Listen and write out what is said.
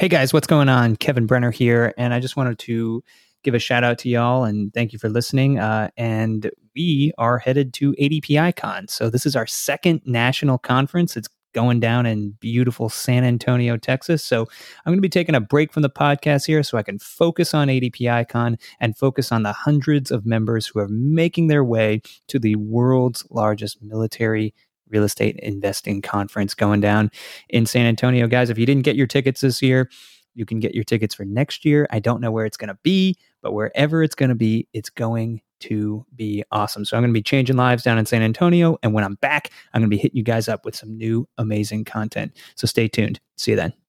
Hey guys, what's going on? Kevin Brenner here, and I just wanted to give a shout out to y'all and thank you for listening. Uh, and we are headed to ADPICon. So this is our second national conference. It's going down in beautiful San Antonio, Texas. So I'm going to be taking a break from the podcast here so I can focus on ADPICon and focus on the hundreds of members who are making their way to the world's largest military real estate investing conference going down in San Antonio. Guys, if you didn't get your tickets this year, you can get your tickets for next year. I don't know where it's going to be, but wherever it's going to be, it's going to be awesome. So I'm going to be changing lives down in San Antonio. And when I'm back, I'm going to be hitting you guys up with some new amazing content. So stay tuned. See you then.